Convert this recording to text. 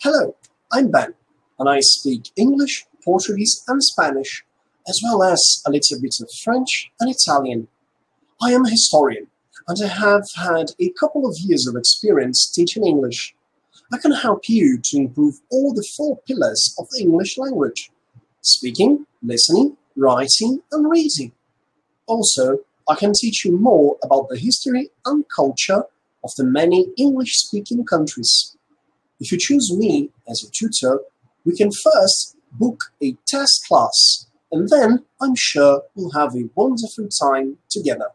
Hello, I'm Ben, and I speak English, Portuguese, and Spanish, as well as a little bit of French and Italian. I am a historian, and I have had a couple of years of experience teaching English. I can help you to improve all the four pillars of the English language speaking, listening, writing, and reading. Also, I can teach you more about the history and culture of the many English speaking countries. If you choose me as a tutor, we can first book a test class, and then I'm sure we'll have a wonderful time together.